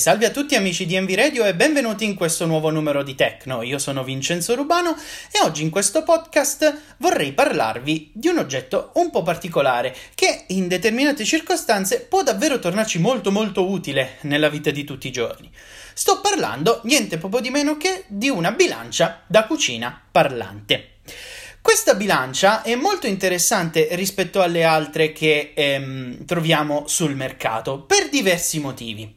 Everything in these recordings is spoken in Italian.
salve a tutti amici di Envy Radio e benvenuti in questo nuovo numero di Tecno. Io sono Vincenzo Rubano e oggi in questo podcast vorrei parlarvi di un oggetto un po' particolare che in determinate circostanze può davvero tornarci molto molto utile nella vita di tutti i giorni. Sto parlando niente poco di meno che di una bilancia da cucina parlante. Questa bilancia è molto interessante rispetto alle altre che ehm, troviamo sul mercato per diversi motivi.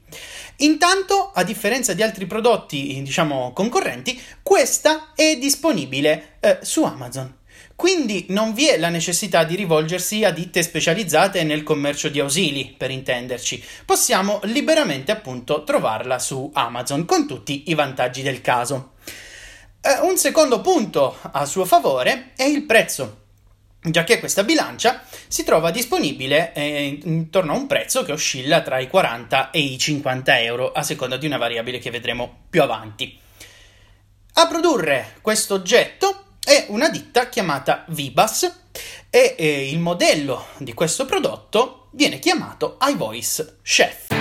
Intanto, a differenza di altri prodotti, diciamo, concorrenti, questa è disponibile eh, su Amazon. Quindi non vi è la necessità di rivolgersi a ditte specializzate nel commercio di ausili, per intenderci. Possiamo liberamente appunto trovarla su Amazon con tutti i vantaggi del caso. Eh, un secondo punto a suo favore è il prezzo già che questa bilancia si trova disponibile eh, intorno a un prezzo che oscilla tra i 40 e i 50 euro a seconda di una variabile che vedremo più avanti. A produrre questo oggetto è una ditta chiamata Vibas e eh, il modello di questo prodotto viene chiamato iVoice Chef.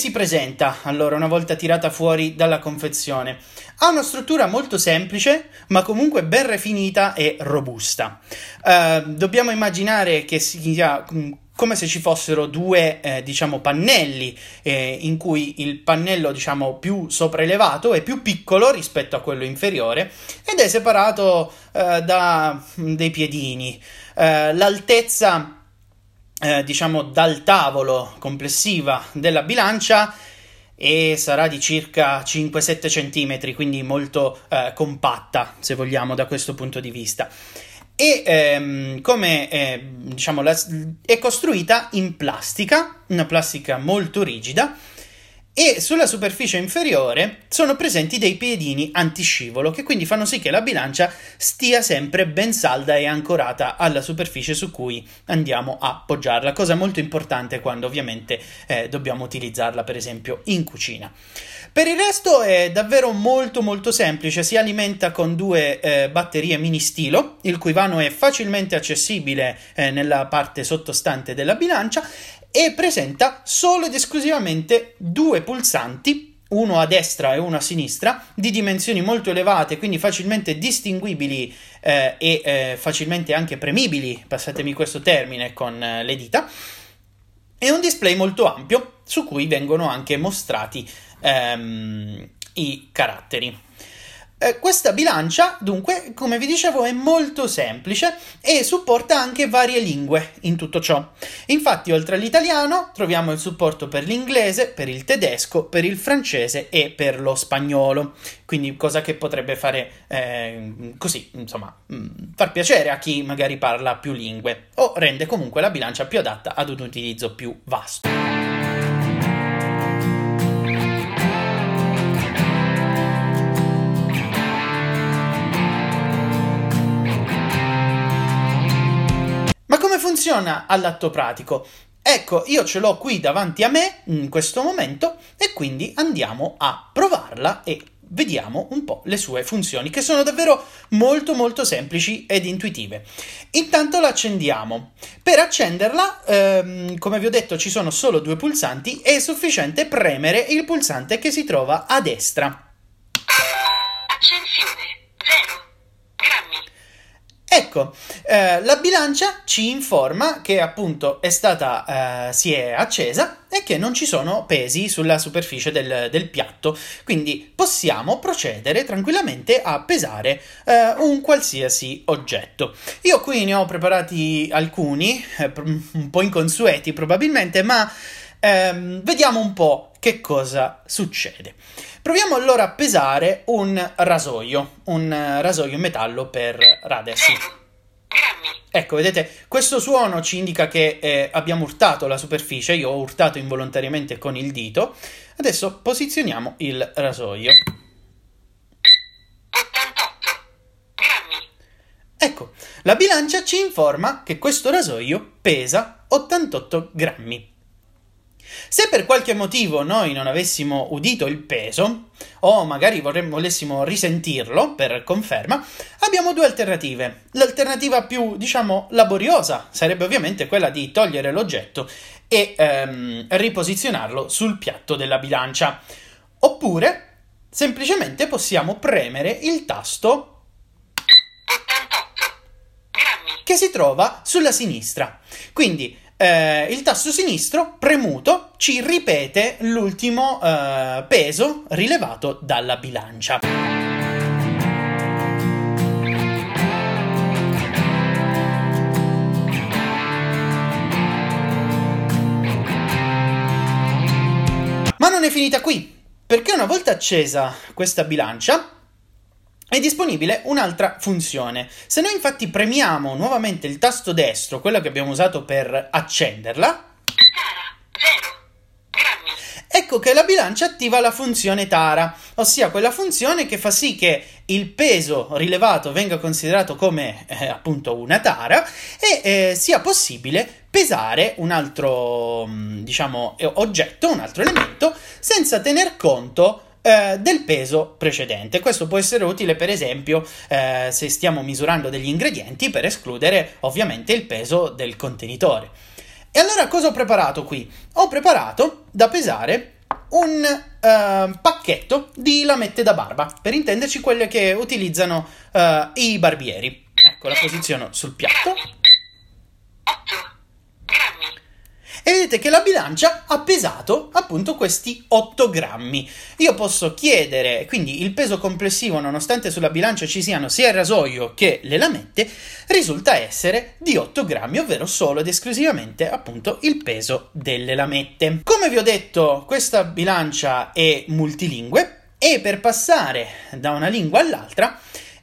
Si presenta allora una volta tirata fuori dalla confezione? Ha una struttura molto semplice, ma comunque ben refinita e robusta. Uh, dobbiamo immaginare che sia mm, come se ci fossero due, eh, diciamo, pannelli, eh, in cui il pannello, diciamo, più sopraelevato è più piccolo rispetto a quello inferiore ed è separato eh, da mm, dei piedini. Eh, l'altezza eh, diciamo dal tavolo complessiva della bilancia e sarà di circa 5-7 cm, quindi molto eh, compatta, se vogliamo, da questo punto di vista. E ehm, come eh, diciamo, la, è costruita in plastica, una plastica molto rigida e sulla superficie inferiore sono presenti dei piedini antiscivolo che quindi fanno sì che la bilancia stia sempre ben salda e ancorata alla superficie su cui andiamo a appoggiarla, cosa molto importante quando ovviamente eh, dobbiamo utilizzarla per esempio in cucina. Per il resto è davvero molto molto semplice, si alimenta con due eh, batterie mini stilo, il cui vano è facilmente accessibile eh, nella parte sottostante della bilancia e presenta solo ed esclusivamente due pulsanti uno a destra e uno a sinistra, di dimensioni molto elevate, quindi facilmente distinguibili eh, e eh, facilmente anche premibili, passatemi questo termine, con eh, le dita, e un display molto ampio su cui vengono anche mostrati ehm, i caratteri. Eh, questa bilancia, dunque, come vi dicevo, è molto semplice e supporta anche varie lingue in tutto ciò. Infatti, oltre all'italiano, troviamo il supporto per l'inglese, per il tedesco, per il francese e per lo spagnolo. Quindi, cosa che potrebbe fare eh, così, insomma, mm, far piacere a chi magari parla più lingue o rende comunque la bilancia più adatta ad un utilizzo più vasto. Funziona all'atto pratico? Ecco, io ce l'ho qui davanti a me in questo momento e quindi andiamo a provarla e vediamo un po' le sue funzioni che sono davvero molto molto semplici ed intuitive. Intanto la accendiamo. Per accenderla, ehm, come vi ho detto, ci sono solo due pulsanti e è sufficiente premere il pulsante che si trova a destra. Accensione Ecco, eh, la bilancia ci informa che appunto è stata, eh, si è accesa e che non ci sono pesi sulla superficie del, del piatto, quindi possiamo procedere tranquillamente a pesare eh, un qualsiasi oggetto. Io qui ne ho preparati alcuni, eh, un po' inconsueti probabilmente, ma ehm, vediamo un po' che cosa succede. Proviamo allora a pesare un rasoio, un rasoio in metallo per Radesi. Ecco, vedete, questo suono ci indica che eh, abbiamo urtato la superficie, io ho urtato involontariamente con il dito. Adesso posizioniamo il rasoio. 88 grammi. Ecco, la bilancia ci informa che questo rasoio pesa 88 grammi. Se per qualche motivo noi non avessimo udito il peso, o magari vorremmo, volessimo risentirlo per conferma, abbiamo due alternative. L'alternativa più, diciamo, laboriosa sarebbe ovviamente quella di togliere l'oggetto e ehm, riposizionarlo sul piatto della bilancia. Oppure semplicemente possiamo premere il tasto che si trova sulla sinistra. Quindi eh, il tasto sinistro premuto ci ripete l'ultimo eh, peso rilevato dalla bilancia. Ma non è finita qui, perché una volta accesa questa bilancia è disponibile un'altra funzione. Se noi infatti premiamo nuovamente il tasto destro, quello che abbiamo usato per accenderla, ecco che la bilancia attiva la funzione tara, ossia quella funzione che fa sì che il peso rilevato venga considerato come eh, appunto una tara e eh, sia possibile pesare un altro mm, diciamo oggetto, un altro elemento senza tener conto eh, del peso precedente. Questo può essere utile, per esempio, eh, se stiamo misurando degli ingredienti per escludere ovviamente il peso del contenitore. E allora cosa ho preparato qui? Ho preparato da pesare un uh, pacchetto di lamette da barba, per intenderci quelle che utilizzano uh, i barbieri. Ecco, la posiziono sul piatto. E vedete che la bilancia ha pesato appunto questi 8 grammi. Io posso chiedere quindi il peso complessivo, nonostante sulla bilancia ci siano sia il rasoio che le lamette, risulta essere di 8 grammi, ovvero solo ed esclusivamente appunto il peso delle lamette. Come vi ho detto, questa bilancia è multilingue e per passare da una lingua all'altra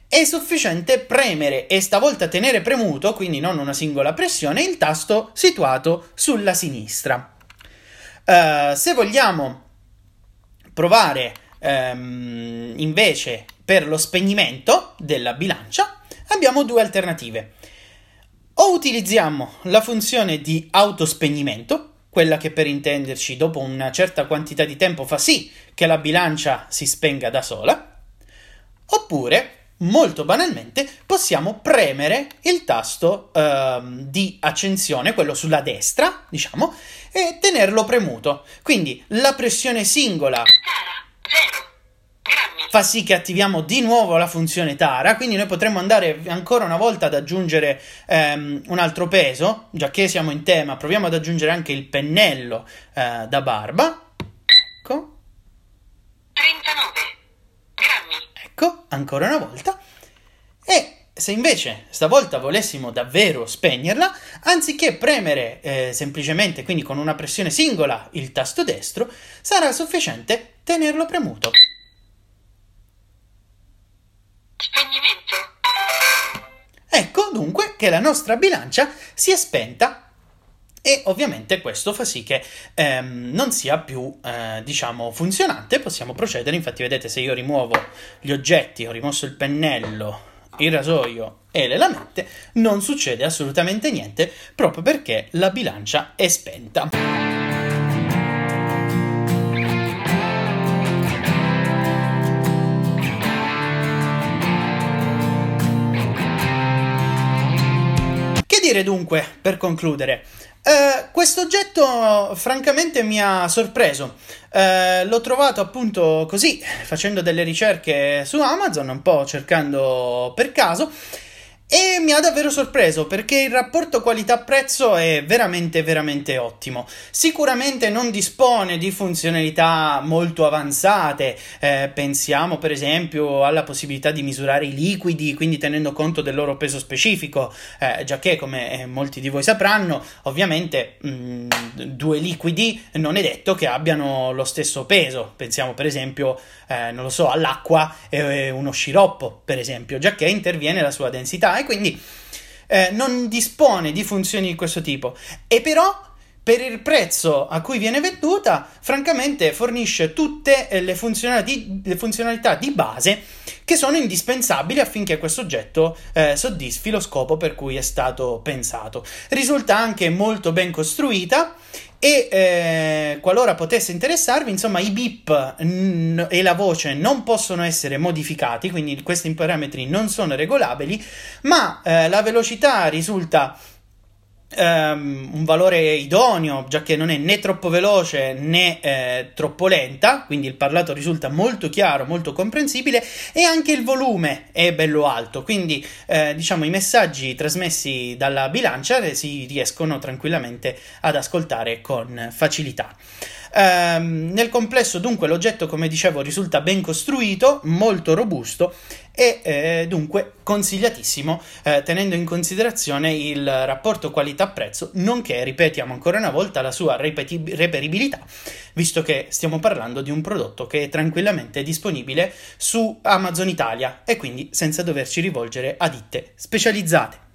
è sufficiente premere e stavolta tenere premuto, quindi non una singola pressione, il tasto situato sulla sinistra. Uh, se vogliamo provare um, invece per lo spegnimento della bilancia, abbiamo due alternative. O utilizziamo la funzione di autospegnimento, quella che per intenderci dopo una certa quantità di tempo fa sì che la bilancia si spenga da sola, oppure molto banalmente possiamo premere il tasto ehm, di accensione, quello sulla destra, diciamo, e tenerlo premuto. Quindi la pressione singola fa sì che attiviamo di nuovo la funzione tara, quindi noi potremmo andare ancora una volta ad aggiungere ehm, un altro peso, già che siamo in tema, proviamo ad aggiungere anche il pennello eh, da barba. Ecco. 39 Ecco, ancora una volta. E se invece stavolta volessimo davvero spegnerla, anziché premere eh, semplicemente, quindi con una pressione singola, il tasto destro, sarà sufficiente tenerlo premuto. Spegnimento. Ecco dunque che la nostra bilancia si è spenta e ovviamente questo fa sì che ehm, non sia più, eh, diciamo, funzionante. Possiamo procedere, infatti vedete se io rimuovo gli oggetti, ho rimosso il pennello, il rasoio e le lamette, non succede assolutamente niente proprio perché la bilancia è spenta. Che dire dunque per concludere? Eh, questo oggetto francamente mi ha sorpreso. Eh, l'ho trovato appunto così, facendo delle ricerche su Amazon, un po' cercando per caso. E mi ha davvero sorpreso perché il rapporto qualità-prezzo è veramente, veramente ottimo. Sicuramente non dispone di funzionalità molto avanzate, eh, pensiamo per esempio alla possibilità di misurare i liquidi, quindi tenendo conto del loro peso specifico, eh, già che come eh, molti di voi sapranno, ovviamente mh, mm, due liquidi non è detto che abbiano lo stesso peso. Pensiamo per esempio, eh, non lo so, all'acqua e uno sciroppo, per esempio, già che interviene la sua densità e quindi eh, non dispone di funzioni di questo tipo. E però per il prezzo a cui viene venduta, francamente fornisce tutte le funzionalità, le funzionalità di base che sono indispensabili affinché questo oggetto eh, soddisfi lo scopo per cui è stato pensato. Risulta anche molto ben costruita e eh, qualora potesse interessarvi, insomma, i bip n- e la voce non possono essere modificati, quindi questi parametri non sono regolabili, ma eh, la velocità risulta Um, un valore idoneo, già che non è né troppo veloce né eh, troppo lenta, quindi il parlato risulta molto chiaro, molto comprensibile, e anche il volume è bello alto, quindi eh, diciamo i messaggi trasmessi dalla bilancia si riescono tranquillamente ad ascoltare con facilità. Um, nel complesso, dunque, l'oggetto, come dicevo, risulta ben costruito, molto robusto e eh, dunque consigliatissimo eh, tenendo in considerazione il rapporto qualità-prezzo, nonché, ripetiamo ancora una volta, la sua repeti- reperibilità, visto che stiamo parlando di un prodotto che è tranquillamente disponibile su Amazon Italia e quindi senza doverci rivolgere a ditte specializzate.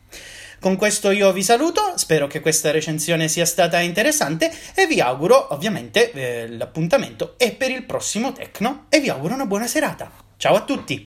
Con questo io vi saluto, spero che questa recensione sia stata interessante e vi auguro ovviamente eh, l'appuntamento è per il prossimo Tecno e vi auguro una buona serata. Ciao a tutti!